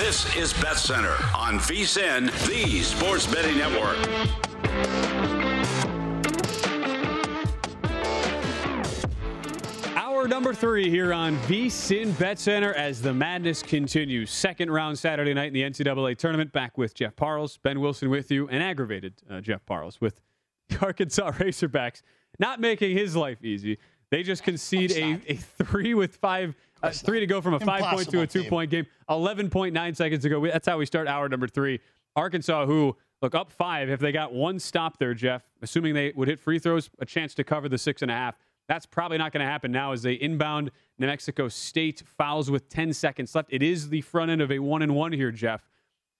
This is Bet Center on VSIN, the Sports Betting Network. Hour number three here on VSIN Bet Center as the madness continues. Second round Saturday night in the NCAA tournament. Back with Jeff Parles, Ben Wilson with you, and aggravated uh, Jeff Parles with the Arkansas Razorbacks not making his life easy. They just concede a, a three with five, uh, three to go from a five point to a two point game. 11.9 seconds ago. That's how we start hour number three. Arkansas, who look up five, if they got one stop there, Jeff, assuming they would hit free throws, a chance to cover the six and a half. That's probably not going to happen now as they inbound New Mexico State fouls with 10 seconds left. It is the front end of a one and one here, Jeff.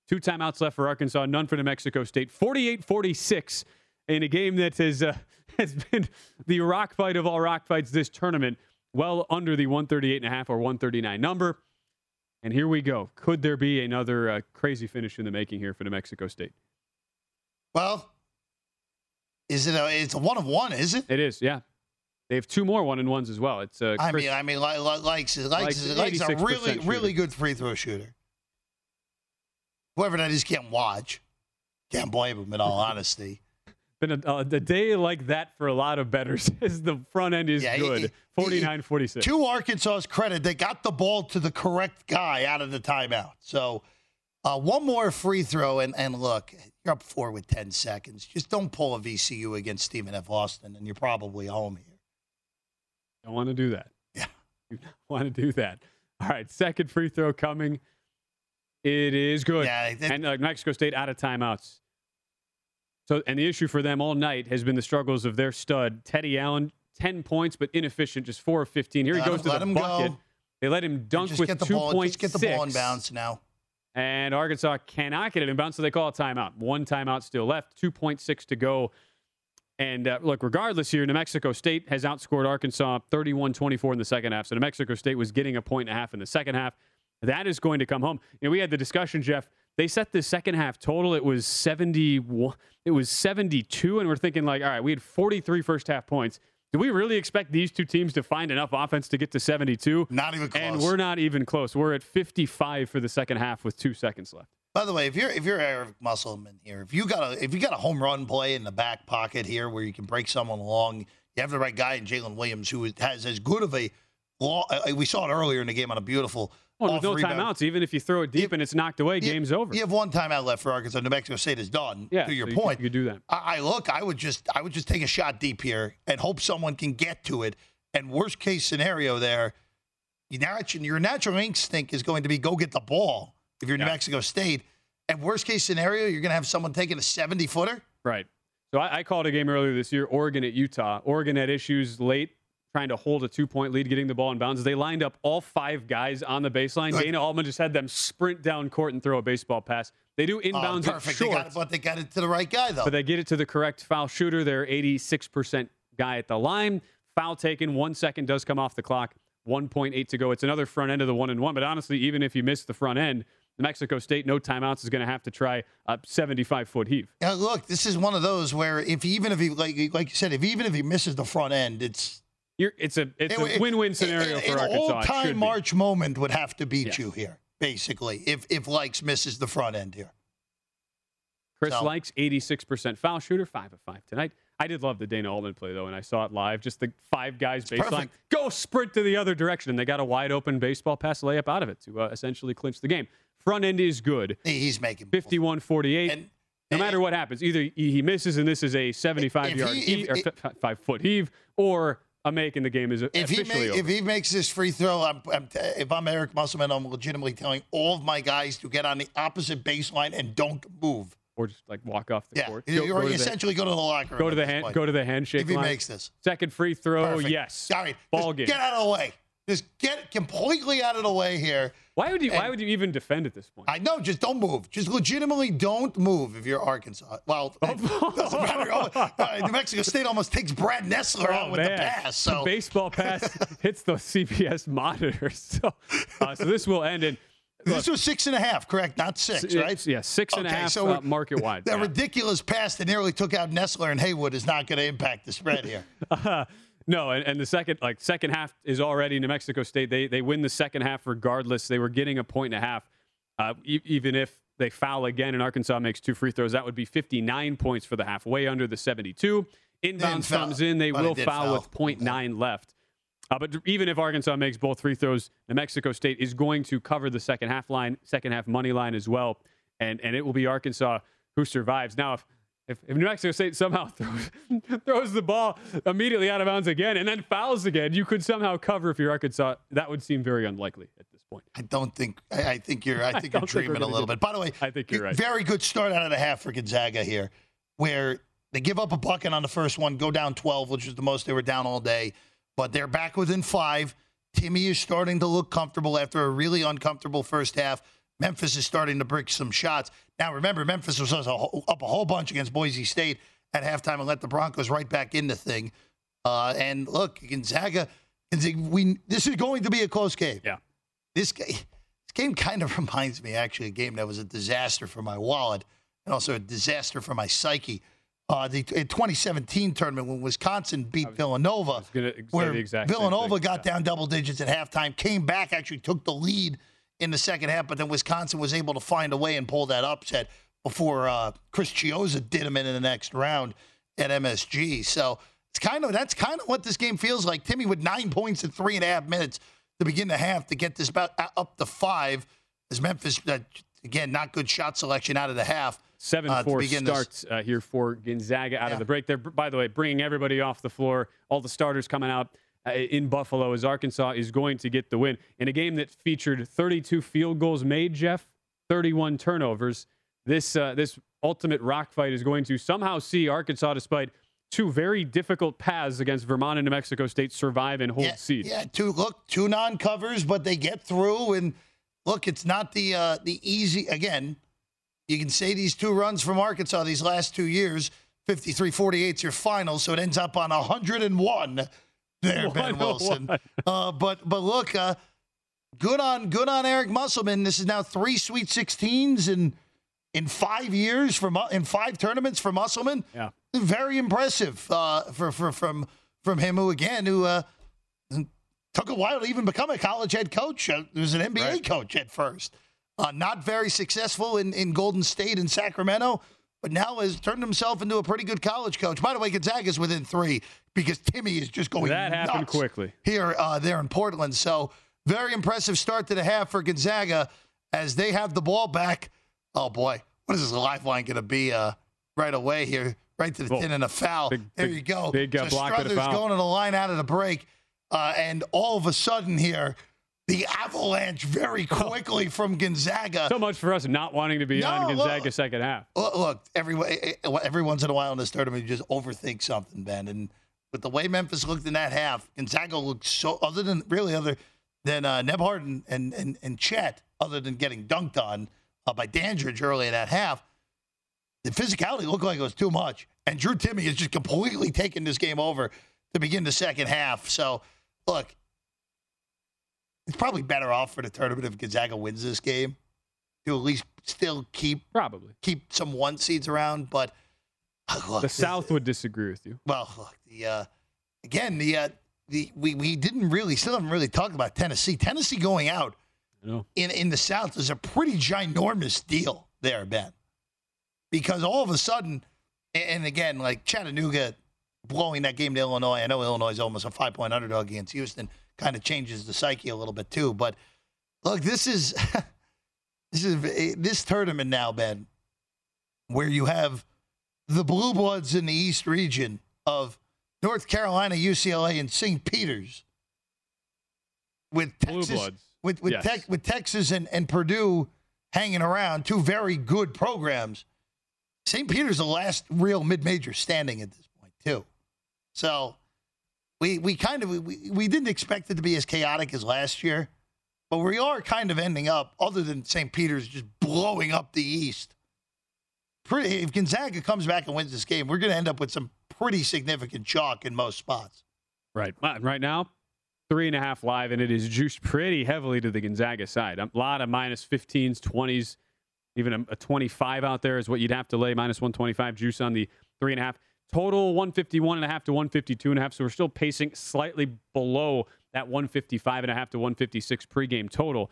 Two timeouts left for Arkansas, none for New Mexico State. 48 46 in a game that has, uh, has been the rock fight of all rock fights this tournament, well under the 138 and a half or 139 number. And here we go. Could there be another uh, crazy finish in the making here for New Mexico State? Well, is it a, it's a one of one, is it? It is, yeah. They have two more one and ones as well. It's uh, I Chris, mean, I mean, like, likes likes Likes likes a really shooter. really good free throw shooter. Whoever that is can't watch. Can't blame him. In all honesty, been a, a, day like that for a lot of betters as the front end is Yeah, good. he- 49 46. to Arkansas's credit, they got the ball to the correct guy out of the timeout. So uh, one more free throw, and, and look, you're up four with 10 seconds. Just don't pull a VCU against Stephen F. Austin, and you're probably home here. Don't want to do that. Yeah. You don't want to do that. All right, second free throw coming. It is good. Yeah, and uh, Mexico State out of timeouts. So, and the issue for them all night has been the struggles of their stud Teddy Allen, ten points but inefficient, just four of fifteen. Here he goes to let the him bucket. go. They let him dunk just with get the two ball. point Just get the ball in bounds now. and Arkansas cannot get it in bounds, so they call a timeout. One timeout still left, 2.6 to go. And uh, look, regardless here, New Mexico State has outscored Arkansas 31 24 in the second half. So New Mexico State was getting a point and a half in the second half. That is going to come home. You know, we had the discussion, Jeff. They set the second half total. It was 71. It was 72. And we're thinking, like, all right, we had 43 first half points. Do we really expect these two teams to find enough offense to get to 72? Not even close. And we're not even close. We're at 55 for the second half with two seconds left. By the way, if you're if you're Eric Musselman here, if you got a if you got a home run play in the back pocket here where you can break someone along, you have the right guy in Jaylin Williams who has as good of a law. uh, We saw it earlier in the game on a beautiful. Well, with no rebound. timeouts, even if you throw it deep You- and it's knocked away, You- game's over. You have one timeout left for Arkansas. New Mexico State is done. yeah, to your so point, you could do that. I, I look. I would just I would just take a shot deep here and hope someone can get to it. And worst case scenario there, your natural, your natural instinct is going to be go get the ball if you're New Yeah. Mexico State. And worst case scenario, you're going to have someone taking a 70 footer. Right. So I, I called a game earlier this year, Oregon at Utah. Oregon had issues late trying to hold a two point lead, getting the ball in bounds. They lined up all five guys on the baseline. Dana Altman just had them sprint down court and throw a baseball pass. They do Oh, inbounds at perfect. They got it, but they got it to the right guy though. but they get it to the correct foul shooter. They're 86% guy at the line. Foul taken. One second does come off the clock. 1.8 to go. It's another front end of the one and one. But honestly, even if you miss the front end, Mexico State, no timeouts, is going to have to try a 75 foot heave. Yeah, look, this is one of those where if even if he like like you said, if even if he misses the front end, it's You're, it's a it's It- a it- win-win scenario an, for an Arkansas. It all-time March moment would have to beat Yes. you here, basically. If if Lykes misses the front end here, Chris So- Lykes 86% foul shooter, five of five tonight. I did love the Dana Altman play though, and I saw it live. Just the five guys baseline, perfect. go sprint to the other direction, and they got a wide open baseball pass layup out of it to uh, essentially clinch the game. Front end is good, He's making 51-48. And- no matter what happens, either he misses and this is a 75 yard he- heave, if- or if- f- five foot heave, or make and the game is if he make, if he makes this free throw, I'm, I'm, if I'm Eric Musselman, I'm legitimately telling all of my guys to get on the opposite baseline and don't move. or just like walk off the Yeah, court. or to the- essentially go to the locker room. go to the hand, go to the handshake If he line. makes this. Second free throw, Perfect. yes. All right, Ball just game. Get out of the way. Just get completely out of the way here. Why would you? why would you even defend at this point? I know, just don't move. Just legitimately don't move if you're Arkansas. Well, it doesn't matter. Oh, uh, New Mexico State almost takes Brad Nessler out Oh, with man. the pass. The baseball pass hits the CBS monitor. So, uh, so this will end in this was six and a half, correct? Not six, right? Yeah, six and a half so uh, market wide. That Yeah. ridiculous pass that nearly took out Nessler and Haywood is not going to impact the spread here. Uh, no, and, and the second like second half is already New Mexico State. They they win the second half regardless. They were getting a point and a half, uh, e- even if they foul again and Arkansas makes two free throws. That would be 59 points for the half, way under the 72. Inbounds comes in. They but will foul, foul. with 0.9 left. Uh, but even if Arkansas makes both free throws, New Mexico State is going to cover the second half line, second half money line as well, and and it will be Arkansas who survives. Now, if if, if New Mexico State somehow throws, throws the ball immediately out of bounds again and then fouls again, you could somehow cover if you're Arkansas. That would seem very unlikely at this point. I don't think. I, I think you're. I think you're don't think dreaming a little bit. By the way, I think you're right. Very good start out of the half for Gonzaga here, where they give up a bucket on the first one, go down 12, which is the most they were down all day, but they're back within five. Timme is starting to look comfortable after a really uncomfortable first half. Memphis is starting to break some shots. Now, remember, Memphis was up a whole bunch against Boise State at halftime and let the Broncos right back in the thing. Uh, and look, Gonzaga, we this is going to be a close game. Yeah. This game, this game kind of reminds me actually a game that was a disaster for my wallet and also a disaster for my psyche. Uh, the 2017 tournament when Wisconsin beat Villanova, gonna where Villanova got down double digits at halftime, came back, actually took the lead in the second half, but then Wisconsin was able to find a way and pull that upset before uh, Chris Chiozza did him in in the next round at MSG. So it's kind of that's kind of what this game feels like. Timme with nine points in three and a half minutes to begin the half to get this about uh, up to five. As Memphis uh, again not good shot selection out of the half. Seven uh, four starts uh, here for Gonzaga out Yeah. of the break. They're by the way bringing everybody off the floor. All the starters coming out in Buffalo as Arkansas is going to get the win in a game that featured 32 field goals made. Jeff, 31 turnovers. This uh, this ultimate rock fight is going to somehow see Arkansas, despite two very difficult paths against Vermont and New Mexico State, survive and hold yeah, seed. Yeah, two look two non covers, but they get through. And look, it's not the uh, the easy. Again, you can say these two runs from Arkansas these last two years, 53-48 is your final, so it ends up on 101. There, Ben Wilson. Uh, but but look, uh, good on good on Eric Musselman. This is now three Sweet 16s in in five years from in five tournaments for Musselman. Yeah. very impressive uh, for, for from from him who again who uh, took a while to even become a college head coach. Uh, he was an NBA Right. coach at first. Uh, not very successful in, in Golden State and Sacramento, but now has turned himself into a pretty good college coach. By the way, Gonzaga's within three because Timme is just going That happened quickly. here uh, there in Portland. So very impressive start to the half for Gonzaga as they have the ball back. Oh boy, what is this lifeline going to be uh, right away here? Right to the Well, tin and a foul. big- there big- you go. big, uh, so block and a Strawther going to the line out of the break, uh, and all of a sudden here, the avalanche very quickly from Gonzaga. So much for us not wanting to be No, on Gonzaga look. second half. Look, look, every every once in a while in this tournament, you just overthink something, Ben. And with the way Memphis looked in that half, Gonzaga looked so other than really other than uh, Nembhard and, and and and Chet, other than getting dunked on uh, by Dandridge early in that half, the physicality looked like it was too much. And Drew Timme has just completely taken this game over to begin the second half. So, look, it's probably better off for the tournament if Gonzaga wins this game to at least still keep Probably. keep some one seeds around, but look, The this- South would disagree with you. Well, look, the uh, again the uh, the we we didn't really still haven't really talked about Tennessee. Tennessee going out You know? in in the South is a pretty ginormous deal there, Ben, because all of a sudden, and again, like Chattanooga blowing that game to Illinois. I know Illinois is almost a five point underdog against Houston. Kind of changes the psyche a little bit too. But look, this is this is this tournament now, Ben, where you have the blue bloods in the East region of North Carolina, UCLA, and St. Peter's with Texas, with with, Yes. Tex with Texas and, and Purdue hanging around, two very good programs. St. Peter's the last real mid-major standing at this point, too. So we we kind of we, we didn't expect it to be as chaotic as last year, but we are kind of ending up, other than St. Peter's just blowing up the East. Pretty, if Gonzaga comes back and wins this game, we're going to end up with some pretty significant chalk in most spots. Right. Right now, three and a half live, and it is juiced pretty heavily to the Gonzaga side. A lot of minus 15s, 20s, even a, a 25 out there is what you'd have to lay. Minus 125 juice on the three and a half. Total 151 and a half to 152 and a half. So we're still pacing slightly below that 155 and a half to 156 pregame total.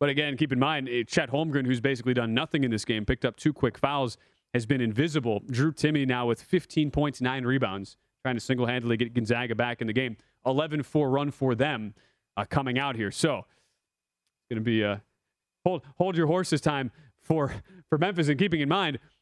But again, keep in mind, eh, Chet Holmgren, who's basically done nothing in this game, picked up two quick fouls, has been invisible. Drew Timme now with 15 points, nine rebounds, trying to single handedly get Gonzaga back in the game. 11 4 run for them uh, coming out here. So it's going to be uh, hold, hold your horses time for, for Memphis. And keeping in mind,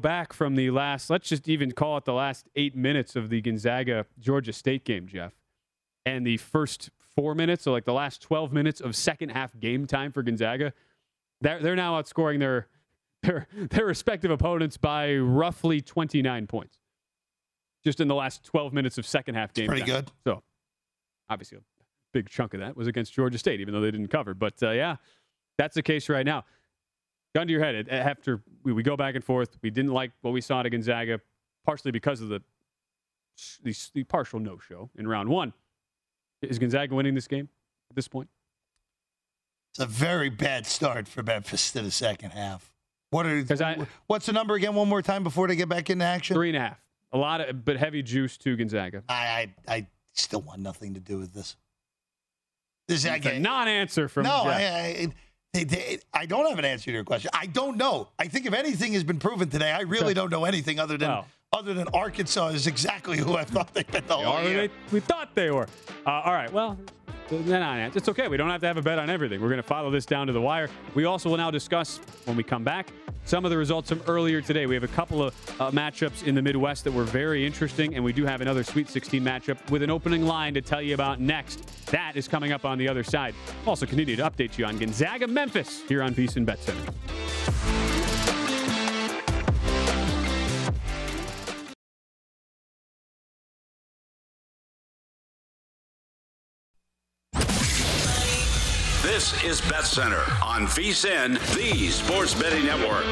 Back from the last, let's just even call it the last eight minutes of the Gonzaga Georgia State game, Jeff, and the first four minutes, so like the last 12 minutes of second half game time for Gonzaga, they're, they're now outscoring their, their, their respective opponents by roughly 29 points just in the last 12 minutes of second half game pretty time. good. So obviously a big chunk of that was against Georgia State, even though they didn't cover. But uh, yeah, that's the case right now. Gun to your head. After we, we go back and forth, we didn't like what we saw at Gonzaga, partially because of the the, the partial no show in round one. Is Gonzaga winning this game at this point? It's a very bad start for Memphis to the second half. What are I- what's the number again? One more time before they get back into action. Three and a half. A lot of, but heavy juice to Gonzaga. I, I I still want nothing to do with this. This I It's a non-answer from no. Jeff. I, I, they- they- I don't have an answer to your question. I don't know. I think if anything has been proven today, I really don't know anything other than Well. other than Arkansas is exactly who I thought they'd been the They whole year. they, we thought they were. Uh, all right. Well, then on it. It's okay. We don't have to have a bet on everything. We're going to follow this down to the wire. We also will now discuss when we come back some of the results from earlier today. We have a couple of uh, matchups in the Midwest that were very interesting, and we do have another Sweet 16 matchup with an opening line to tell you about next. That is coming up on the other side. Also, continue to update you on Gonzaga, Memphis here on VSiN Bet Center. This is Bet Center on VSIN, the Sports Betting Network.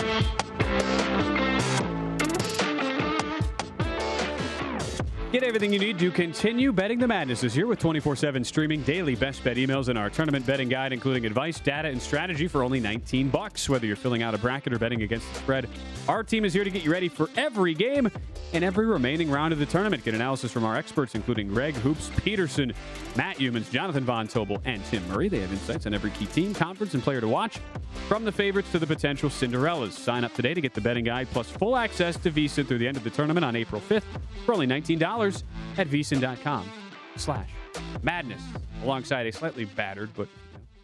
Get everything you need to continue betting the madness this year with 24 7 streaming daily best bet emails and our tournament betting guide, including advice, data, and strategy for only 19 bucks. Whether you're filling out a bracket or betting against the spread, our team is here to get you ready for every game and every remaining round of the tournament. Get analysis from our experts, including Greg Hoops Peterson, Matt Youmans, Jonathan Von Tobel, and Tim Murray. They have insights on every key team, conference, and player to watch, from the favorites to the potential Cinderellas. Sign up today to get the betting guide plus full access to VSiN through the end of the tournament on April 5th for only $19 at vsin.com slash madness alongside a slightly battered but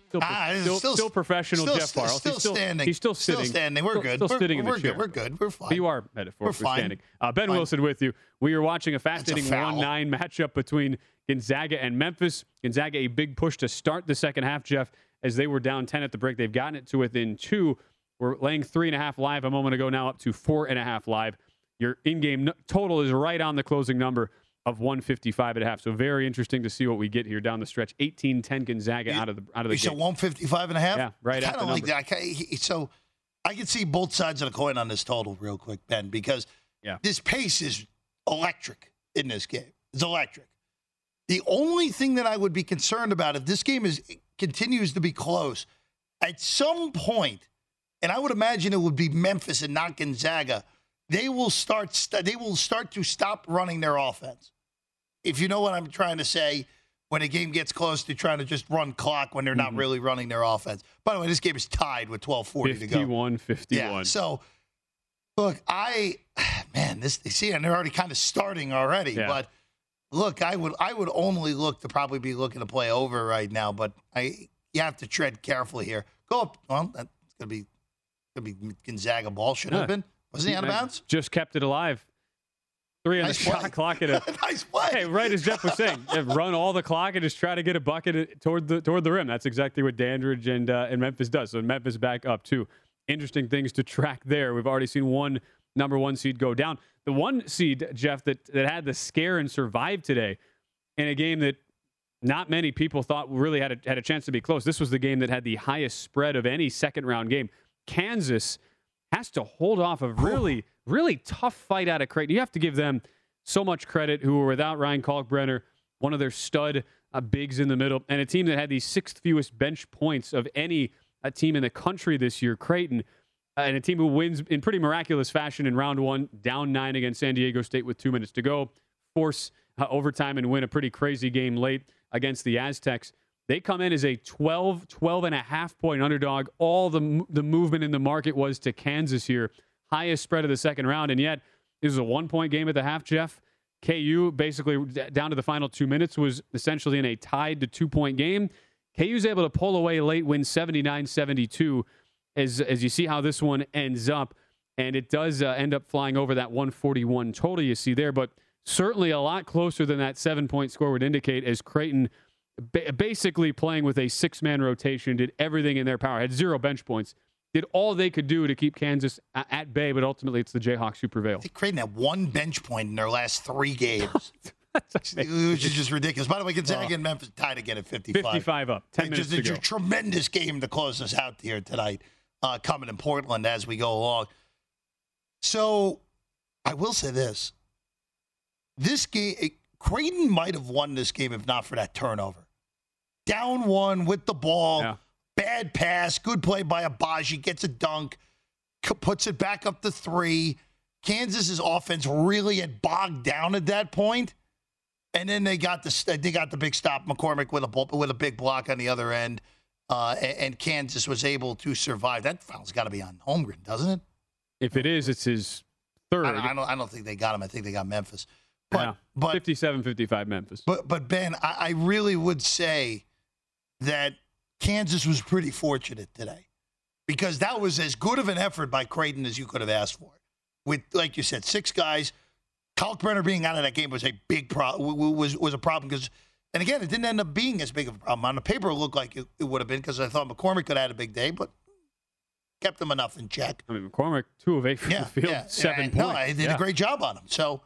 Still, Ah, still, still- still professional still Jeff st- still he's still standing. He's still Still standing. We're good. Still We're- sitting in the we're good. We're good. We're fine. But you are metaphorically We're fine. standing. Uh, ben Fine. Wilson with you. We are watching a fascinating. 1-9 matchup between Gonzaga and Memphis. Gonzaga a big push to start the second half, Jeff, as they were down 10 at the break. They've gotten it to within two. We're laying three and a half live a moment ago, now up to four and a half live. Your in-game total is right on the closing number of 155 and a half. So very interesting to see what we get here down the stretch. 18-10 Gonzaga out of the out of the You said 155 and a half? Yeah, right I kind of like that. I so I can see both sides of the coin on this total real quick, Ben, because Yeah. this pace is electric in this game. It's electric. The only thing that I would be concerned about if this game is continues to be close, at some point, and I would imagine it would be Memphis and not Gonzaga, they will start st- they will start to stop running their offense. If you know what I'm trying to say, when a game gets close to trying to just run clock when they're not mm-hmm. really running their offense. By the way, this game is tied with 12:40 to go. 51 51. Yeah. So, look, I man, this see, and they're already kind of starting already. Yeah. But look, I would I would only look to probably be looking to play over right now. But I you have to tread carefully here. Go up. Well, that's gonna be gonna be Gonzaga ball. Should Yeah. have been. Wasn't he out of bounds? Just kept it alive. Three on Nice the shot clock at a nice play. Hey, right as Jeff was saying, run all the clock and just try to get a bucket toward the toward the rim. That's exactly what Dandridge and uh, and Memphis does. So Memphis back up too. Interesting things to track there. We've already seen one number one seed go down. The one seed, Jeff, that that had the scare and survived today in a game that not many people thought really had a, had a chance to be close. This was the game that had the highest spread of any second round game. Kansas has to hold off a really, really tough fight out of Creighton. You have to give them so much credit who were without Ryan Kalkbrenner, one of their stud uh, bigs in the middle, and a team that had the sixth fewest bench points of any uh, team in the country this year, Creighton. Uh, and a team who wins in pretty miraculous fashion in round one, down nine against San Diego State with two minutes to go, force uh, overtime and win a pretty crazy game late against the Aztecs. They come in as a 12, 12 and a half point underdog. All the, the movement in the market was to Kansas here. Highest spread of the second round. And yet, this is a one point game at the half, Jeff. KU basically down to the final two minutes was essentially in a tied to two point game. KU's able to pull away late, win 79 72 as, as you see how this one ends up. And it does uh, end up flying over that 141 total you see there, but certainly a lot closer than that seven point score would indicate as Creighton ba- basically playing with a six man rotation, did everything in their power, had zero bench points, did all they could do to keep Kansas a- at bay, but ultimately it's the Jayhawks who prevail. They Creighton had one bench point in their last three games. which is just ridiculous. By the way, Gonzaga and Memphis tied again at 55. 55 up, 10 minutes just to a tremendous game to close us out here tonight, uh, coming in Portland as we go along. So I will say this. This game, Creighton might have won this game if not for that turnover. Down one with the ball, Yeah. bad pass, good play by Agbaji, gets a dunk, puts it back up to three. Kansas's offense really had bogged down at that. And then they got the they got the big stop. McCormack with a with a big block on the other end, uh, and, and Kansas was able to survive. That foul's got to be on Holmgren, doesn't it? If it is, it's his third. I don't, I don't. I don't think they got him. I think they got Memphis. But Yeah. but 57 55 Memphis. but but Ben, I, I really would say that Kansas was pretty fortunate today because that was as good of an effort by Creighton as you could have asked for. With like you said, six guys. Kalkbrenner being out of that game was a big problem. Was was a problem because, and again, it didn't end up being as big of a problem. On the paper, it looked like it, it would have been because I thought McCormack could have had a big day, but kept them enough in check. I mean, McCormack, two of eight from Yeah, the field, yeah. seven And, points. No, I did Yeah. a great job on him. So,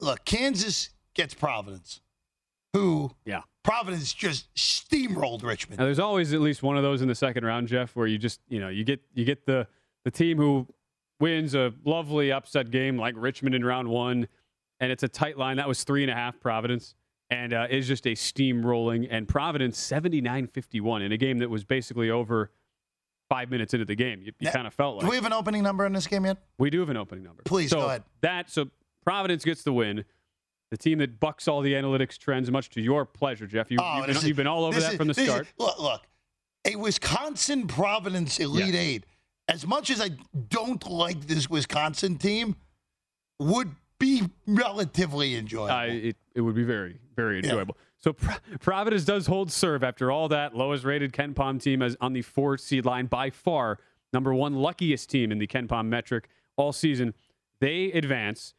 look, Kansas gets Providence, who Yeah. Providence just steamrolled Richmond. Now, there's always at least one of those in the second round, Jeff, where you just you know you get you get the the team who wins a lovely upset game like Richmond in round one, and it's a tight line. That was three and a half Providence, and uh, is just a steamrolling. And Providence 79-51 in a game that was basically over five minutes into the game. You, you Yeah. kind of felt like Do we have an opening number in this game yet? We do have an opening number. Please, so go ahead. That so Providence gets the win. The team that bucks all the analytics trends, much to your pleasure, Jeff. You, Oh, have this been, you've been all over that is- from the this is- start. look, look, a Wisconsin Providence Elite Yes. Eight. As much as I don't like this Wisconsin team, would be relatively enjoyable. Uh, it, it would be very, very Yeah. enjoyable. So Pro- Providence does hold serve after all that. Lowest rated KenPom team as on the four seed line by far. Number one luckiest team in the KenPom metric all season. They advance,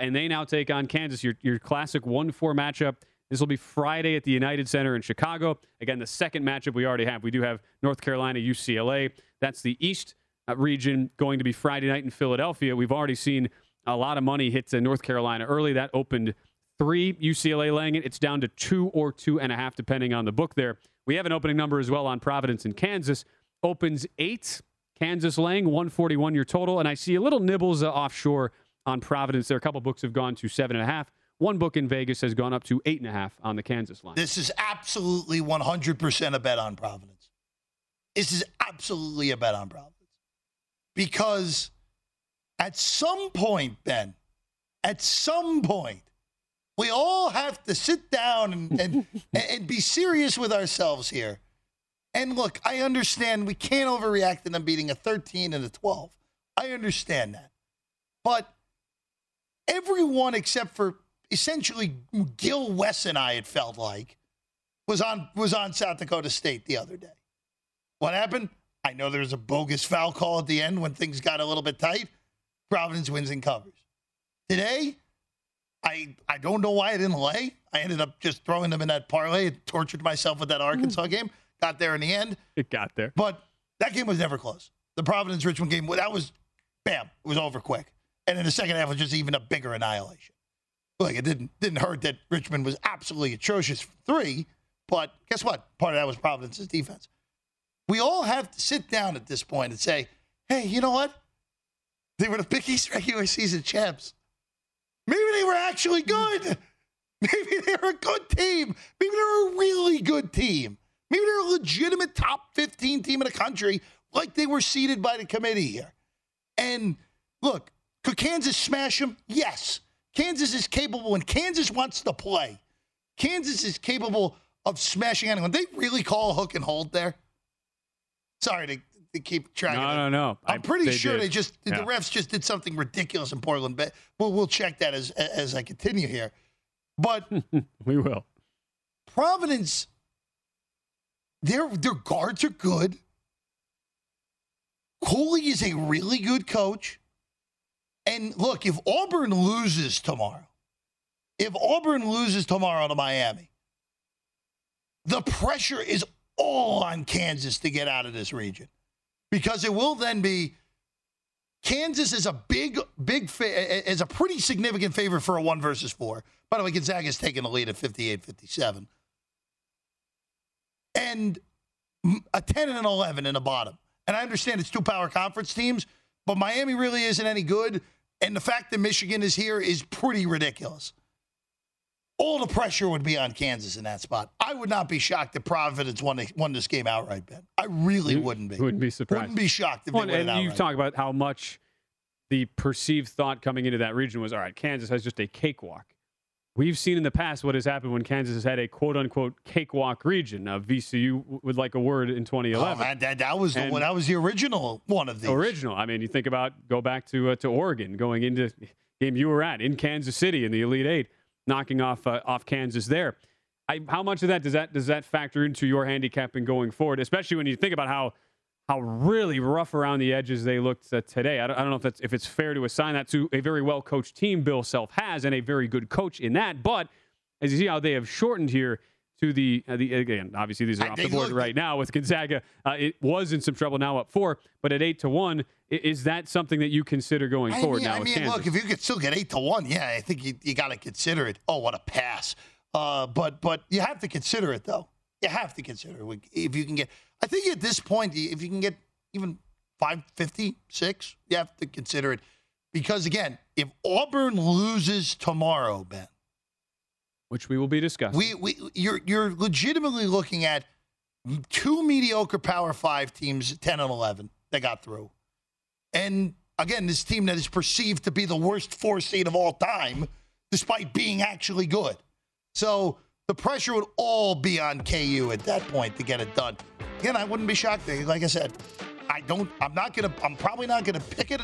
and they now take on Kansas. Your your classic one four matchup. This will be Friday at the United Center in Chicago. Again, the second matchup we already have. We do have North Carolina, UCLA. That's the East uh, region going to be Friday night in Philadelphia. We've already seen a lot of money hit to North Carolina early. That opened three, UCLA laying it. It's down to two or two and a half, depending on the book there. We have an opening number as well on Providence and Kansas. Opens eight, Kansas laying 141 your total. And I see a little nibbles uh, offshore on Providence. There, a couple books have gone to seven and a half. One book in Vegas has gone up to eight and a half on the Kansas line. This is absolutely 100% a bet on Providence. This is absolutely a bet on Providence. Because at some point, Ben, at some point, we all have to sit down and, and, and be serious with ourselves here. And look, I understand we can't overreact to them beating a 13 and a 12. I understand that. But everyone except for essentially Gil West and I, it felt like, was on was on South Dakota State the other day. What happened? I know there was a bogus foul call at the end when things got a little bit tight. Providence wins and covers. Today, I I don't know why I didn't lay. I ended up just throwing them in that parlay. tortured myself with that mm. Arkansas game. Got there in the end. It got there. But that game was never close. The Providence Richmond game, that was bam, it was over quick. And in the second half was just even a bigger annihilation. Look, it didn't didn't hurt that Richmond was absolutely atrocious for three, but guess what? Part of that was Providence's defense. We all have to sit down at this point and say, hey, you know what? They were the Big East regular season champs. Maybe they were actually good. Maybe they're a good team. Maybe they're a really good team. Maybe they're a legitimate top 15 team in the country, like they were seeded by the committee here. And look, could Kansas smash them? Yes. Kansas is capable, and Kansas wants to play. Kansas is capable of smashing anyone. They really call hook and hold there. Sorry to, to keep track. No, of it. no, no. I'm I- pretty they sure did. they just Yeah. the refs just did something ridiculous in Portland. But we'll, we'll check that as as I continue here. But we will. Providence, their their guards are good. Cooley is a really good coach. And look, if Auburn loses tomorrow, if Auburn loses tomorrow to Miami, the pressure is all on Kansas to get out of this region because it will then be Kansas is a big, big, fa- is a pretty significant favorite for a one versus four. By the way, Gonzaga's taking the lead at 58 57. And a 10 and an 11 in the bottom. And I understand it's two power conference teams, but Miami really isn't any good. And the fact that Michigan is here is pretty ridiculous. All the pressure would be on Kansas in that spot. I would not be shocked if Providence won, won this game outright, Ben. I really wouldn't be. Wouldn't be surprised. Wouldn't be shocked if Well, they won it and you talk about how much the perceived thought coming into that region was all right, Kansas has just a cakewalk. We've seen in the past what has happened when Kansas has had a quote unquote cakewalk region. Uh, VCU would like a word in 2011. Oh, man, that, that was the, And- that was the original one of these. original. I mean, you think about go back to uh, to Oregon, going into game you were at in Kansas City in the Elite Eight, knocking off uh, off Kansas there. I, how much of that does that does that factor into your handicapping going forward, especially when you think about how how really rough around the edges they looked uh, today? I don't, I don't know if that's if it's fair to assign that to a very well coached team Bill Self has and a very good coach in that, but as you see how they have shortened here to the uh, the again obviously these are off the board looked- right now with Gonzaga. Uh, it was in some trouble now up four, but at eight to one, is that something that you consider going I forward mean, now I mean look, if you could still get eight to one, yeah, I think you, you got to consider it. Oh, what a pass! Uh, but but you have to consider it though. You have to consider it if you can get. I think at this point, if you can get even five fifty six, you have to consider it because again, if Auburn loses tomorrow, Ben, which we will be discussing. we we you're you're legitimately looking at two mediocre Power Five teams, ten and eleven, that got through, and again, this team that is perceived to be the worst four seed of all time, despite being actually good. So the pressure would all be on KU at that point to get it done. Again, I wouldn't be shocked. Like I said, I don't. I'm not gonna. I'm probably not gonna pick it.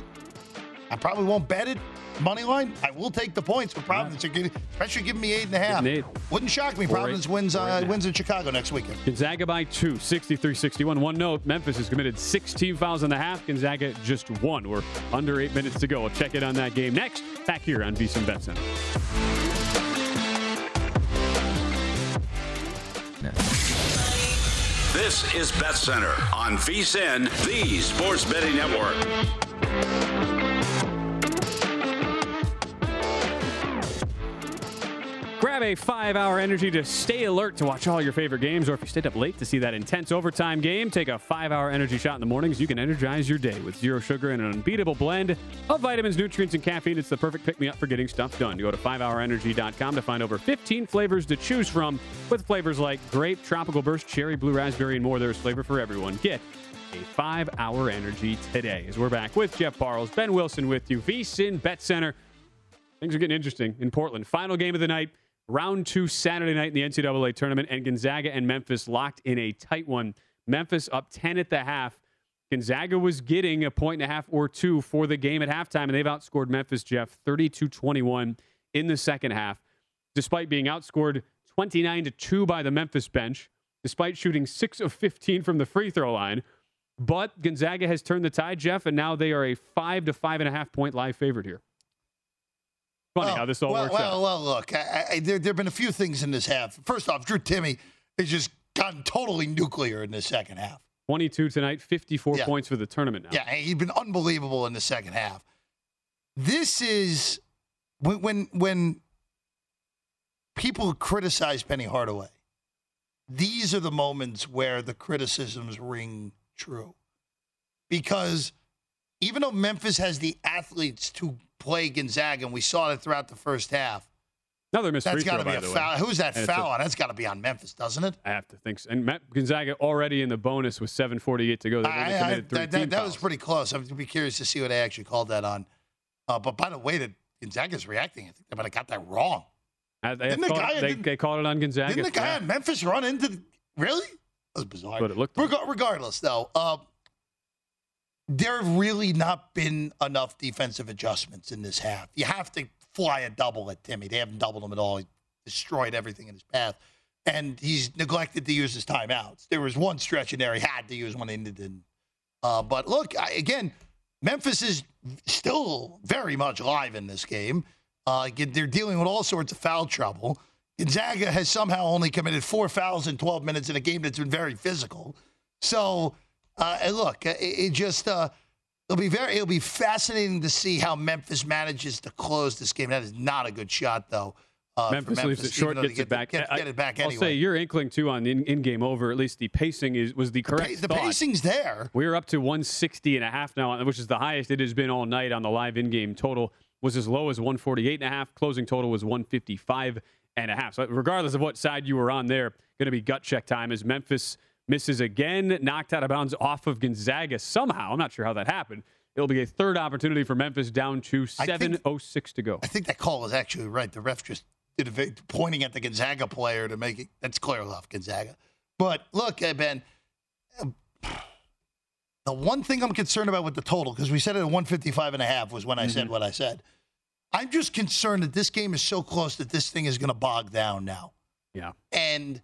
I probably won't bet it. money line, I will take the points. But Providence are giving, especially giving me eight and a half. Eight. Wouldn't shock me. Four, Providence eight. wins uh, and a half. wins in Chicago next weekend. Gonzaga by two, 63-61. One note, Memphis has committed 16 fouls in the half. Gonzaga just one. We're under eight minutes to go. We'll check in on that game next. Back here on VSiN Bet Center. This is Bet Center on VSIN, the sports betting network. Grab a five hour energy to stay alert to watch all your favorite games, or if you stayed up late to see that intense overtime game, take a five hour energy shot in the mornings. You can energize your day with zero sugar and an unbeatable blend of vitamins, nutrients, and caffeine. It's the perfect pick me up for getting stuff done. Go to 5hourenergy.com to find over 15 flavors to choose from, with flavors like grape, tropical burst, cherry, blue raspberry, and more. There's flavor for everyone. Get a five hour energy today. As we're back with Jeff Parles, Ben Wilson with you, VSIN Bet Center. Things are getting interesting in Portland. Final game of the night, round two Saturday night in the NCAA tournament, and Gonzaga and Memphis locked in a tight one. Memphis up 10 at the half. Gonzaga was getting a point and a half or two for the game at halftime, and they've outscored Memphis, Jeff, 32 21 in the second half, despite being outscored 29 to 2 by the Memphis bench, despite shooting 6 of 15 from the free throw line. But Gonzaga has turned the tide, Jeff, and now they are a five to five and a half point live favorite here. Funny how this all well, works well, out. Well, look, I, I, there there have been a few things in this half. First off, Drew Timme has just gotten totally nuclear in the second half. 22 tonight, 54 Yeah. points for the tournament now. Yeah, he's been unbelievable in the second half. This is when when when people criticize Penny Hardaway. These are the moments where the criticisms ring true, because even though Memphis has the athletes to play Gonzaga, and we saw it throughout the first half, Another missed that's got to be a the way. foul. Who's that And a- foul on? That's got to be on Memphis, doesn't it? I have to think so. And Matt Gonzaga already in the bonus with 7.48 to go. They've only I- I- that, that, that was pretty close. I'm be curious to see what they actually called that on. Uh, but by the way that Gonzaga's reacting, I think they might have got that wrong. Uh, they, Didn't the guy- they, didn't- they called it on Gonzaga. Didn't the guy Yeah. Memphis run into the really? That was bizarre. But it looked like- Reg- regardless, though, uh, there have really not been enough defensive adjustments in this half. You have to fly a double at Timme. They haven't doubled him at all. He destroyed everything in his path. And he's neglected to use his timeouts. There was one stretch in there he had to use one and didn't. Uh, but look, I, again, Memphis is still very much alive in this game. Uh, they're dealing with all sorts of foul trouble. Gonzaga has somehow only committed four fouls in 12 minutes in a game that's been very physical. So, uh, and look, it, it just uh, it'll be very it'll be fascinating to see how Memphis manages to close this game. That is not a good shot, though. Uh, for Memphis leaves it short, gets get it back. The, get, I- get it back I'll anyway. say your inkling too on in, in-game over. At least the pacing is was the the, correct the thought. pacing's there. We're up to 160 and a half now, which is the highest it has been all night on the live in-game total. Was as low as 148 and a half. Closing total was 155 and a half. So regardless of what side you were on there, going to be gut check time as Memphis misses again, knocked out of bounds off of Gonzaga somehow. I'm not sure how that happened. It'll be a third opportunity for Memphis down to 7:06 to go. I think that call is actually right. The ref just did pointing at the Gonzaga player to make it. That's clear enough, Gonzaga. But look, uh, Ben, the one thing I'm concerned about with the total, because we said it at 155 and a half was when I said what I said. I'm just concerned that this game is so close that this thing is going to bog down now. Yeah. And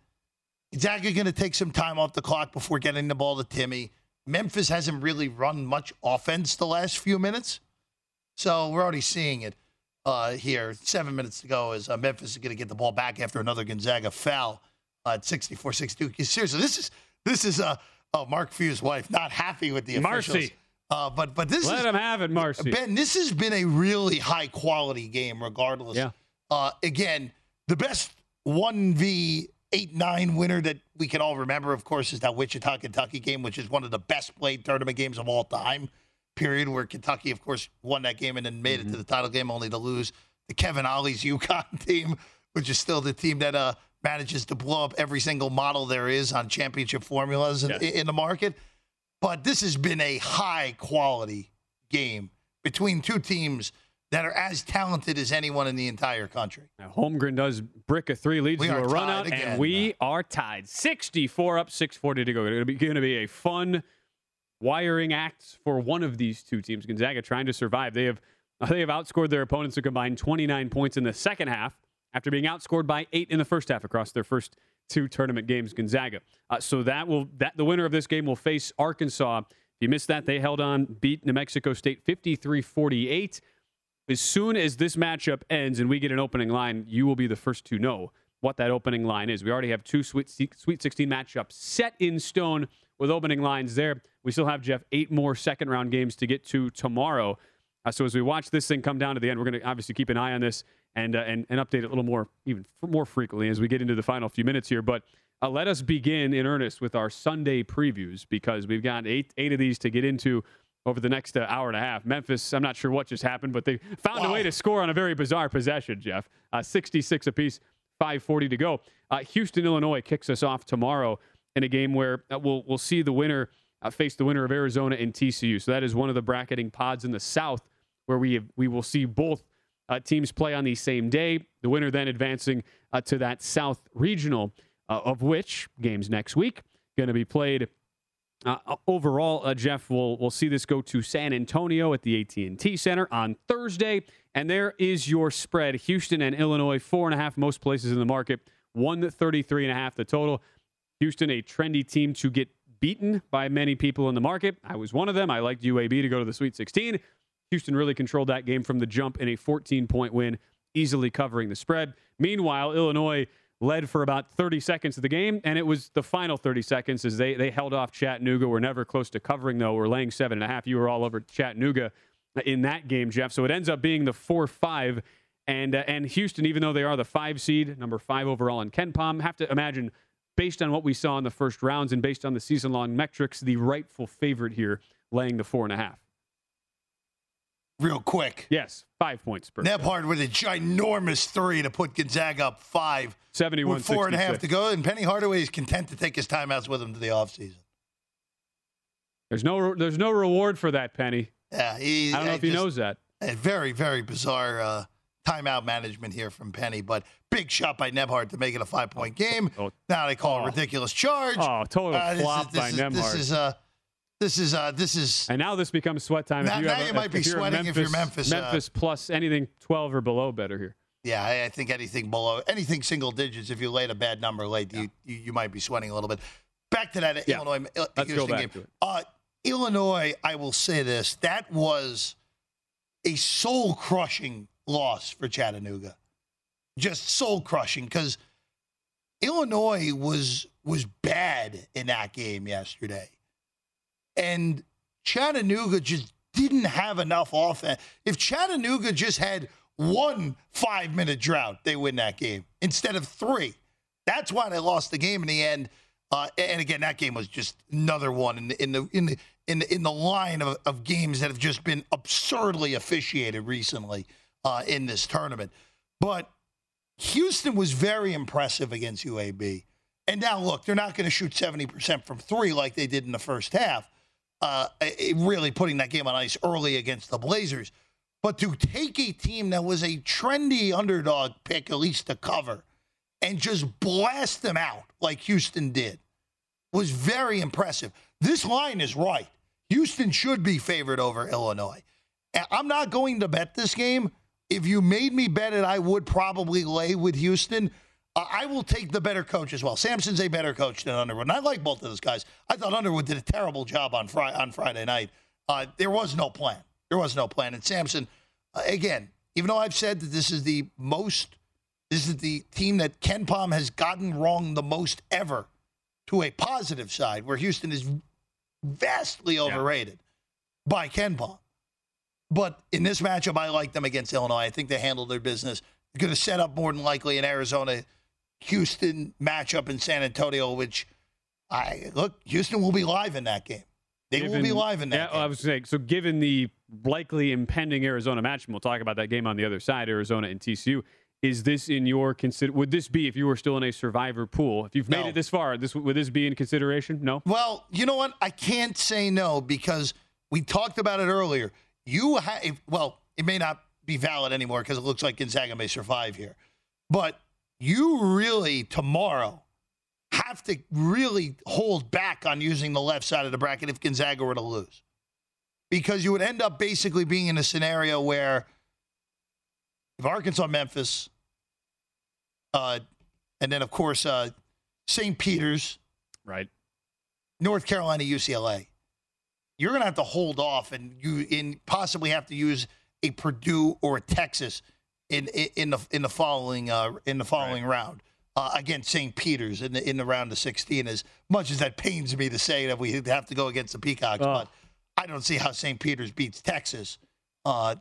Gonzaga going to take some time off the clock before getting the ball to Timme. Memphis hasn't really run much offense the last few minutes. So we're already seeing it uh, here. Seven minutes to go as uh, Memphis is going to get the ball back after another Gonzaga foul uh, at 64-62. Seriously, this is this is uh, oh, Mark Few's wife not happy with the officials. Marcy. Uh, but but this Let is him have it, Marcy. Ben. This has been a really high quality game, regardless. Yeah. Uh, again, the best one v eight nine winner that we can all remember, of course, is that Wichita Kentucky game, which is one of the best played tournament games of all time. Period. Where Kentucky, of course, won that game and then made it to the title game, only to lose the Kevin Ollie's UConn team, which is still the team that uh, manages to blow up every single model there is on championship formulas in, Yes. in the market. But this has been a high quality game between two teams that are as talented as anyone in the entire country. Now, Holmgren does brick a three, leads We to a run out, again. and we are tied. 64 up, 640 to go. It's going to be a fun wiring act for one of these two teams. Gonzaga trying to survive. They have Uh, they have outscored their opponents a combined 29 points in the second half after being outscored by eight in the first half across their first two tournament games. Gonzaga. Uh, so that will that the winner of this game will face Arkansas. If you missed that, they held on, beat New Mexico State 53-48. As soon as this matchup ends and we get an opening line, you will be the first to know what that opening line is. We already have two Sweet, Sweet 16 matchups set in stone with opening lines there. We still have, Jeff, eight more second round games to get to tomorrow. Uh, so as we watch this thing come down to the end, we're going to obviously keep an eye on this and, uh, and, and update it a little more, even more frequently as we get into the final few minutes here. But uh, let us begin in earnest with our Sunday previews because we've got eight, eight of these to get into over the next uh, hour and a half. Memphis, I'm not sure what just happened, but they found wow. a way to score on a very bizarre possession, Jeff. Uh, 66 apiece, 540 to go. Uh, Houston, Illinois kicks us off tomorrow in a game where uh, we'll, we'll see the winner uh, face the winner of Arizona and TCU. So that is one of the bracketing pods in the South where we, have, we will see both uh, teams play on the same day. The winner then advancing to that South Regional, of which games next week going to be played uh, overall, uh, Jeff, we'll, we'll see this go to San Antonio at the AT&T Center on Thursday. And there is your spread. Houston and Illinois, four and a half most places in the market, 133 and a half the total. Houston, a trendy team to get beaten by many people in the market. I was one of them. I liked UAB to go to the Sweet 16. Houston really controlled that game from the jump in a 14 point win, easily covering the spread. Meanwhile, Illinois led for about 30 seconds of the game, and it was the final 30 seconds as they, they held off Chattanooga. We're never close to covering, though. We're laying seven and a half. You were all over Chattanooga in that game, Jeff. So it ends up being the 4 5. And, uh, and Houston, even though they are the five seed, number five overall in KenPom, have to imagine, based on what we saw in the first rounds and based on the season long metrics, the rightful favorite here, laying the four and a half real quick. Yes, five points. Per Nembhard with a ginormous three to put Gonzaga up five. 71 with four and a half to go, and Penny Hardaway is content to take his timeouts with him to the offseason. There's no there's no reward for that, Penny. Yeah, he, I don't know if he knows that. A very very bizarre uh, timeout management here from Penny, but big shot by Nembhard to make it a five point game. Oh, now they call oh. it ridiculous charge. Oh, total uh, flop is, by is, Nembhard. This is uh, this is uh, this is. And now this becomes sweat time. Now, if you, now you a, might be sweating Memphis, if you're Memphis. Memphis uh, plus anything twelve or below better here. Yeah, I, I, think anything below anything single digits. If you laid a bad number late, yeah. you, you, you might be sweating a little bit. Back to that yeah. Illinois uh, Let's Houston go game. Uh, Illinois, I will say this: that was a soul crushing loss for Chattanooga. Just soul crushing because Illinois was was bad in that game yesterday, and Chattanooga just didn't have enough offense. If Chattanooga just had one five minute drought, they win that game instead of three. That's why they lost the game in the end. Uh, and again, that game was just another one in the in the in the in the, in the line of, of games that have just been absurdly officiated recently uh, in this tournament. But Houston was very impressive against UAB. And now look, they're not going to shoot 70% from three like they did in the first half uh, really putting that game on ice early against the Blazers. But to take a team that was a trendy underdog pick, at least to cover, and just blast them out like Houston did was very impressive. This line is right. Houston should be favored over Illinois. I'm not going to bet this game. If you made me bet it, I would probably lay with Houston. Uh, I will take the better coach as well. Sampson's a better coach than Underwood. And I like both of those guys. I thought Underwood did a terrible job on, fri- on Friday night. Uh, there was no plan. There was no plan. And Sampson, uh, again, even though I've said that this is the most, this is the team that KenPom has gotten wrong the most ever to a positive side, where Houston is vastly overrated yeah. by KenPom. But in this matchup, I like them against Illinois. I think they handled their business. They're going to set up more than likely in Arizona Houston matchup in San Antonio, which I look, Houston will be live in that game. They given, will be live in that. Yeah, game. I was saying. So, given the likely impending Arizona match, and we'll talk about that game on the other side, Arizona and TCU. Is this in your consider? Would this be if you were still in a survivor pool? If you've made no. it this far, this would this be in consideration? No. Well, you know what? I can't say no because we talked about it earlier. You have well, it may not be valid anymore because it looks like Gonzaga may survive here, but you really tomorrow have to really hold back on using the left side of the bracket if Gonzaga were to lose. because you would end up basically being in a scenario where if Arkansas, Memphis, uh, and then of course uh, St. Peter's, Right. North Carolina, UCLA, you're going to have to hold off and you in possibly have to use a Purdue or a Texas in in, the in the following uh, in the following round uh, against St. Peter's in the in the round of 16. As much as that pains me to say that we have to go against the Peacocks, Oh. but I don't see how St. Peter's beats Texas. Uh,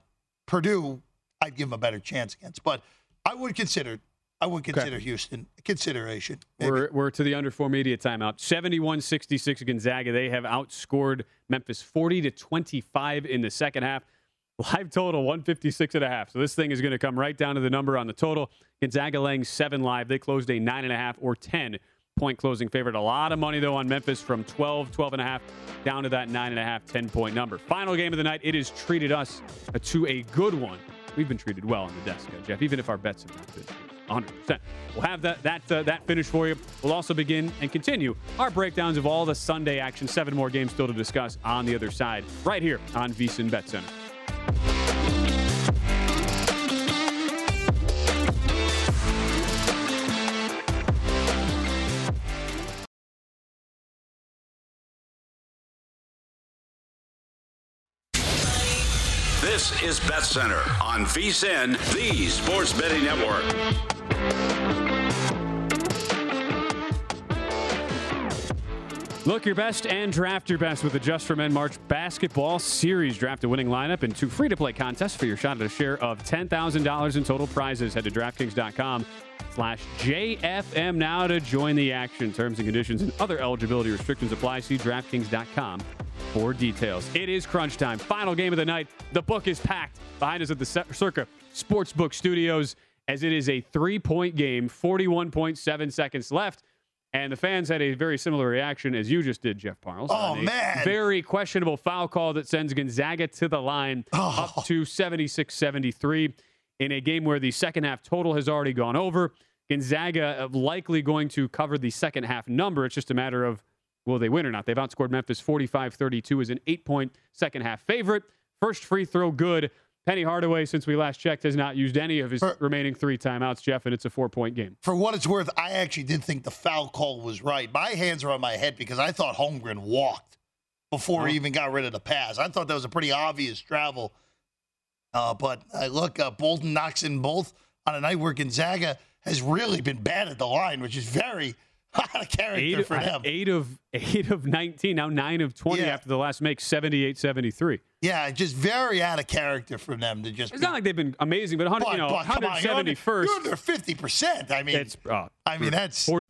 Purdue, I'd give them a better chance against, but I would consider I would consider Houston consideration. Maybe. We're, we're to the under four media timeout. 71 66 Gonzaga. They have outscored Memphis 40 to 25 in the second half. Live total 156 and a half. So this thing is going to come right down to the number on the total. Gonzaga laying seven live. They closed a nine and a half or 10 point closing favorite. A lot of money though on Memphis from 12, 12 and a half down to that nine and a half, 10 point number. Final game of the night. It has treated us to a good one. We've been treated well on the desk, Jeff, even if our bets have not been 100%. We'll have that that uh, that finish for you. We'll also begin and continue our breakdowns of all the Sunday action. Seven more games still to discuss on the other side, right here on VSiN Bet Center. This is Bet Center on VSIN, the Sports Betting Network. Look your best and draft your best with the Just for Men March Basketball Series. Draft a winning lineup and two free to play contests for your shot at a share of $10,000 in total prizes. Head to DraftKings.com slash JFM now to join the action. Terms and conditions and other eligibility restrictions apply. See DraftKings.com for details. It is crunch time. Final game of the night. The book is packed behind us at the Circa Sportsbook Studios as it is a three point game, 41.7 seconds left. And the fans had a very similar reaction as you just did, Jeff Parles. Oh, man. Very questionable foul call that sends Gonzaga to the line Oh. up to 76 73 in a game where the second half total has already gone over. Gonzaga uh, likely going to cover the second half number. It's just a matter of will they win or not. They've outscored Memphis 45 32 as an eight point second half favorite. First free throw good. Penny Hardaway, since we last checked, has not used any of his For- remaining three timeouts, Jeff, and it's a four point game. For what it's worth, I actually did think the foul call was right. My hands are on my head because I thought Holmgren walked before he even got rid of the pass. I thought that was a pretty obvious travel. Uh, but uh, look, uh, Bolton knocks in both on a night where Gonzaga has really been bad at the line, which is very out of character Eight, for them. eight of eight of 19, now nine of 20 Yeah. after the last make, 78 73. Yeah, just very out of character for them to just. It's be- not like they've been amazing, but 100, but, you know, but come on, you're under- 171st. You're under fifty percent. I mean, It's, uh, I mean that's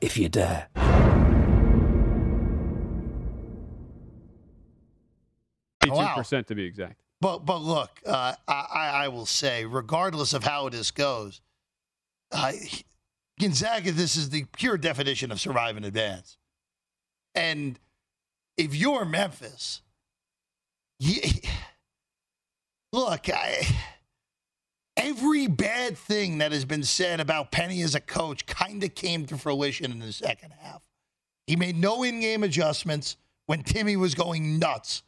if you dare. Wow. 82% to be exact. But but look, uh, I I I will say, regardless of how this goes, uh, Gonzaga, this is the pure definition of survive in advance. And if you're Memphis, you, look, I, every bad thing that has been said about Penny as a coach kind of came to fruition in the second half. He made no in-game adjustments when Timme was going nuts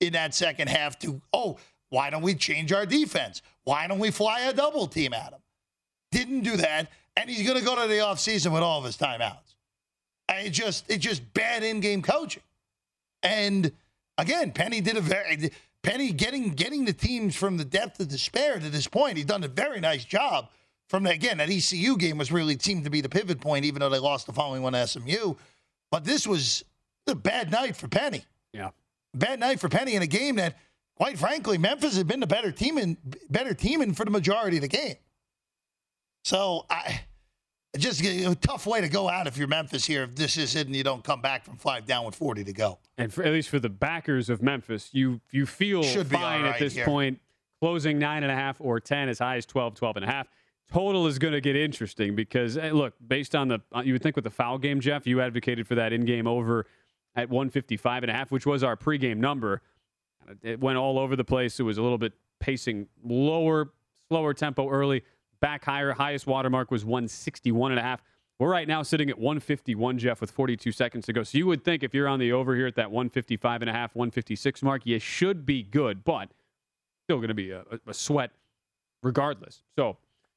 in that second half to, oh, why don't we change our defense? Why don't we fly a double team at him? Didn't do that. And he's going to go to the offseason with all of his timeouts. And It just, it's just bad in game coaching. And again, Penny did a very, Penny getting getting the teams from the depth of despair to this point. He's done a very nice job. From the, again, that ECU game was really seemed to be the pivot point, even though they lost the following one to SMU. But this was a bad night for Penny. Yeah. Bad night for Penny in a game that, quite frankly, Memphis had been the better team in better team in for the majority of the game. So I just a tough way to go out if you're Memphis here. If this is it and you don't come back from five down with 40 to go. And for, at least for the backers of Memphis, you you feel Should fine all at this here. point. Closing nine and a half or 10 as high as 12, 12 and a half. Total is going to get interesting because, eh, look, based on the, uh, you would think with the foul game, Jeff, you advocated for that in game over at 155 and a half, which was our pregame number. It went all over the place. It was a little bit pacing lower, slower tempo early, back higher. Highest watermark was 161 and a half. We're right now sitting at 151, Jeff, with 42 seconds to go. So you would think if you're on the over here at that 155 and a half, 156 mark, you should be good, but still going to be a, a sweat regardless. So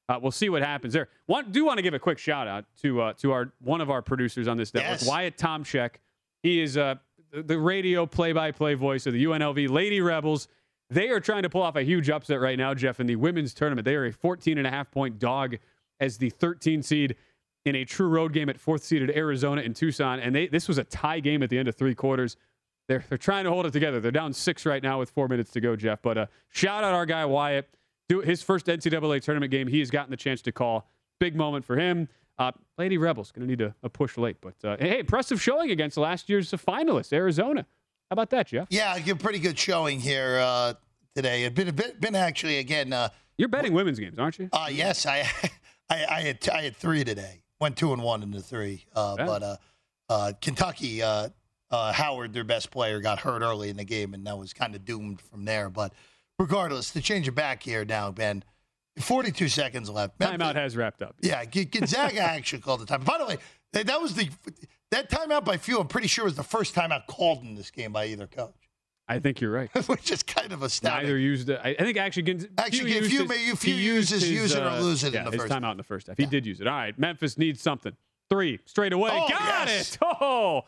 uh, we'll see what happens there. One, do want to give a quick shout out to uh, to our one of our producers on this network, Yes. Wyatt Tomchek. He is uh, the- the radio play-by-play voice of the UNLV Lady Rebels. They are trying to pull off a huge upset right now, Jeff, in the women's tournament. They are a 14 and a half point dog as the 13 seed in a true road game at fourth seeded Arizona in Tucson. And they this was a tie game at the end of three quarters. They're, they're trying to hold it together. They're down six right now with four minutes to go, Jeff. But uh, shout out our guy Wyatt. Do his first NCAA tournament game. He has gotten the chance to call. Big moment for him. Uh, Lady Rebels going to need a, a push late, but uh, hey, impressive showing against last year's finalist, Arizona. How about that, Jeff? Yeah, a pretty good showing here uh, today. It's been a bit, been actually again. Uh, You're betting women's games, aren't you? Uh, yes, I, I, I had I had three today. Went two and one into three. Uh, Yeah. But uh, uh, Kentucky, uh, uh, Howard, their best player, got hurt early in the game, and that was kind of doomed from there. But regardless, to change it back here now, Ben. Forty-two seconds left. Timeout has wrapped up. Yeah, Gonzaga actually called the time. By the way, that, that was the that timeout by Few. I'm pretty sure was the first timeout called in this game by either coach, I think you're right. which is kind of astounding. Neither used it. I, think actually, Gonz- Actually, if you may- if he you use his- use it or uh, lose it in the his first timeout in the first half. He did use it. All right, Memphis needs something. Three straight away. Oh, Got yes. it. Oh,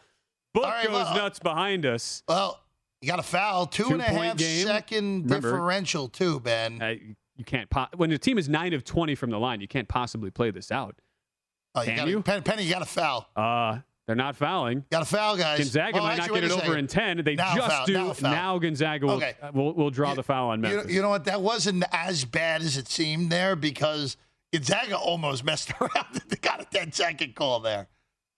book right, goes well, nuts behind us. Well, you got a foul, two and a half game. second Remember- differential too, Ben. Uh, you can't po- when the team is nine of twenty from the line. You can't possibly play this out. Oh, you Can got you? A, Penny, Penny, you got a foul. Uh, they're not fouling. Got a foul, guys. Gonzaga Oh, might actually, not get it over in ten. They Now just foul, do. now foul. Gonzaga will, Okay. will, will draw the foul on You Memphis. you know what? That wasn't as bad as it seemed there because Gonzaga almost messed around. they got a 10 second call there.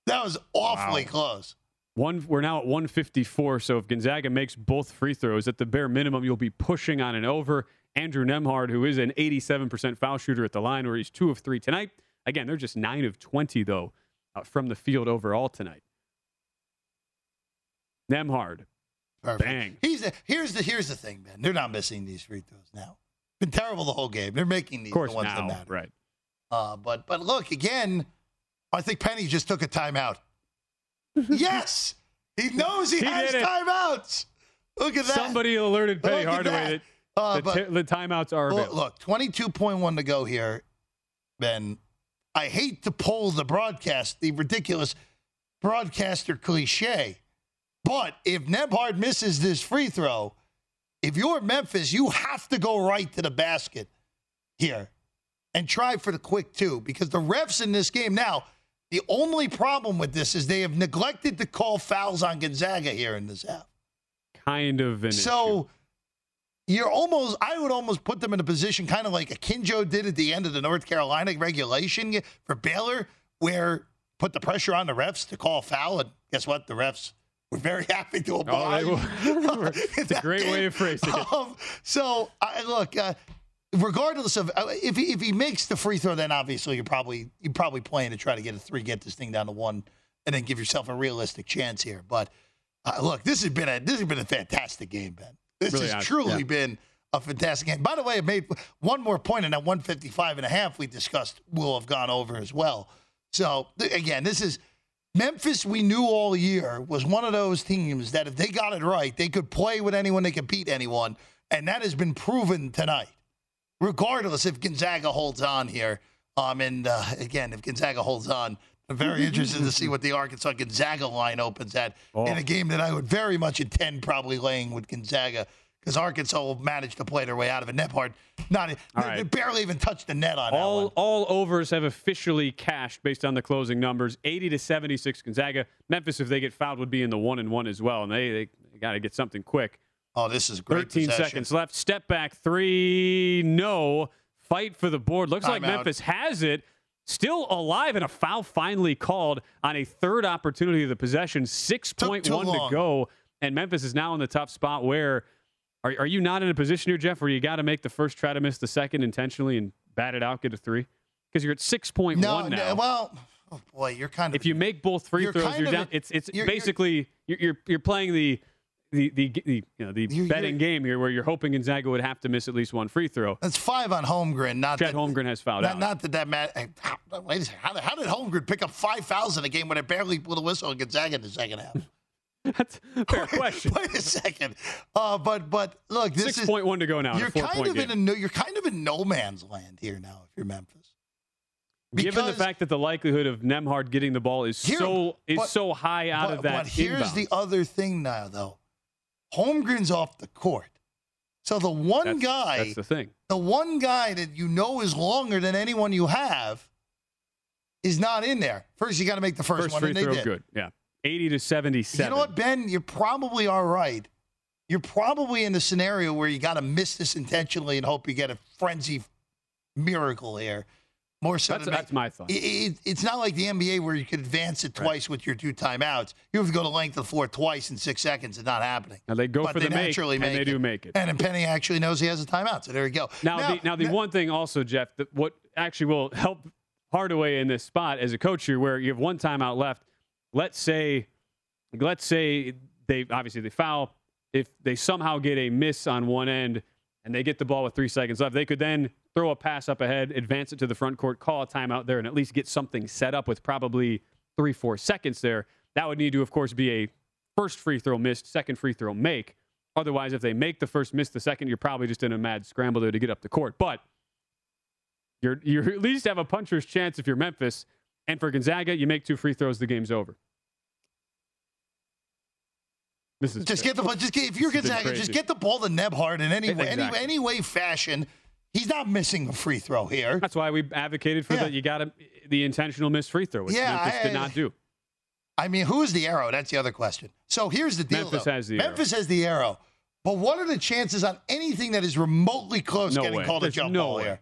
That was awfully Wow. close. One, we're now at 154. So if Gonzaga makes both free throws, at the bare minimum, you'll be pushing on an over. Andrew Nembhard, who is an 87% foul shooter at the line, where he's two of three tonight. Again, they're just nine of 20 though uh, from the field overall tonight. Nembhard, Perfect. bang. He's the, here's the here's the thing, man. They're not missing these free throws now. Been terrible the whole game. They're making these Of course, the ones that matter. right? Uh, but but look again. I think Penny just took a timeout. yes, he knows he, He has timeouts. Look at that. Somebody alerted Penny Hardaway that. that, Uh, the, but- ti- the timeouts are Look, available. look, twenty-two point one to go here. Ben, I hate to pull the broadcast, the ridiculous broadcaster cliche, but if Nembhard misses this free throw, if you're Memphis, you have to go right to the basket here and try for the quick two because the refs in this game now. The only problem with this is they have neglected to call fouls on Gonzaga here in this half. Kind of an issue. You're almost, I would almost put them in a position kind of like a Kinjo did at the end of the North Carolina regulation for Baylor, where put the pressure on the refs to call a foul. And guess what? The refs were very happy to Oh, oblige. they it's a great way of phrasing it. Um, so, I, look, uh, regardless of uh, if he, if he makes the free throw, then obviously you're probably you're probably playing to try to get a three, get this thing down to one, and then give yourself a realistic chance here. But uh, look, this has been a this has been a fantastic game, Ben. This Really has has, truly yeah. been a fantastic game. By the way, it made one more point in that 155 and a half we discussed will have gone over as well. So again, this is Memphis. We knew all year was one of those teams that if they got it right, they could play with anyone, they could beat anyone, and that has been proven tonight. Regardless if Gonzaga holds on here, um, and uh, again, if Gonzaga holds on, I'm very interested to see what the Arkansas Gonzaga line opens at Oh. in a oh. game that I would very much intend probably laying with Gonzaga because Arkansas will manage to play their way out of it. Nembhard, not they, right. they barely even touched the net on that All one. all overs have officially cashed based on the closing numbers. 80 to 76 Gonzaga. Memphis, if they get fouled, would be in the one and one as well, and they they, got to get something quick. Oh, this is great. 13 possession. seconds left. Step back three. No. Fight for the board. Looks like Timeout. Memphis has it. Still alive, and a foul finally called on a third opportunity of the possession. 6.1 to go. And Memphis is now in the tough spot where are, are you not in a position here, Jeff, where you got to make the first try to miss the second intentionally and bat it out, get a three? Because you're at 6.1 No, now. no, well, oh boy, you're kind of if you make both free you're throws, kind you're down. a- it's it's you're- basically you're, you're you're playing the the the, the you know the You're- betting game here, where you're hoping Gonzaga would have to miss at least one free throw. That's five on Holmgren. Not Chet that, Holmgren has fouled not, out. not that that matter. Wait a second. How, did- how did Holmgren pick up five fouls in a game when it barely blew the whistle on Gonzaga in the second half? That's a fair question. Wait a second. Uh, but but look, this Six is point one to go now. you're kind of game. in a no, you're kind of in no man's land here now if you're Memphis. Given the fact that the likelihood of Nembhard getting the ball is Here- so is but- so high out but, of that. But here's inbound. the other thing now, though. Holmgren's off the court. So the one That's- guy, That's the thing. the one guy that you know is longer than anyone you have, is not in there. First, you got to make the first, First one, free and they throw, good. Yeah, eighty to seventy-seven. You know what, Ben? You probably are right. You're probably in the scenario where you got to miss this intentionally and hope you get a frenzy miracle here. More so That's, that's my thought. it, it, it's not like the NBA where you could advance it twice with your two timeouts. You have to go to length of the floor twice in six seconds. It's not happening. Now they go but for they the make, naturally and make they it. do make it. And Penny actually knows he has a timeout. So there you go. Now, the, now the now- one thing also, Jeff, that what actually will help Hardaway in this spot as a coach here, where you have one timeout left. Let's say, let's say they obviously they foul. If they somehow get a miss on one end and they get the ball with three seconds left, they could then throw a pass up ahead, advance it to the front court, call a timeout there, and at least get something set up with probably three, four seconds there. That would need to, of course, be a first free throw missed, second free throw make. Otherwise, if they make the first, miss the second, you're probably just in a mad scramble there to get up the court. But you're you at least have a puncher's chance if you're Memphis. And for Gonzaga, you make two free throws, the game's over. This is just get the ball. Just get, if you're Gonzaga, just get the ball to Nembhard in any way, Exactly. any, any way, fashion. He's not missing a free throw here. That's why we advocated for Yeah. the you got the intentional missed free throw, which Yeah, Memphis I- did not do. I mean, who's the arrow? That's the other question. So here's the deal. Memphis though. has the arrow. Has the arrow. But what are the chances on anything that is remotely close No getting way. called a There's jump no ball way. here?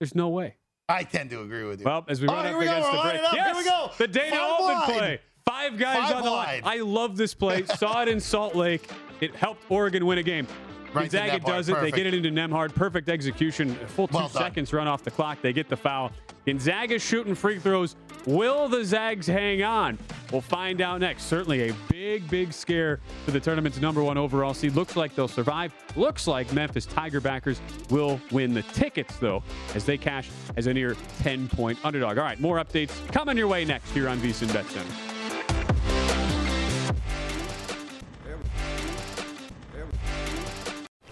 There's no way. I tend to agree with you. Well, as we run up go. against We're the break, yes, Here we go. the Dana Altman play. Five guys Five on the wide. line. I love this play. Saw it in Salt Lake. It helped Oregon win a game. Right Gonzaga does it. They get it into Nembhard. Perfect execution. A full two Well seconds run off the clock. They get the foul. Gonzaga shooting free throws. Will the Zags hang on? We'll find out next. Certainly a big, big scare for the tournament's number one overall seed. Looks like they'll survive. Looks like Memphis Tiger backers will win the tickets, though, as they cash as a near 10 point underdog. All right, more updates coming your way next here on VSIN Bet Center.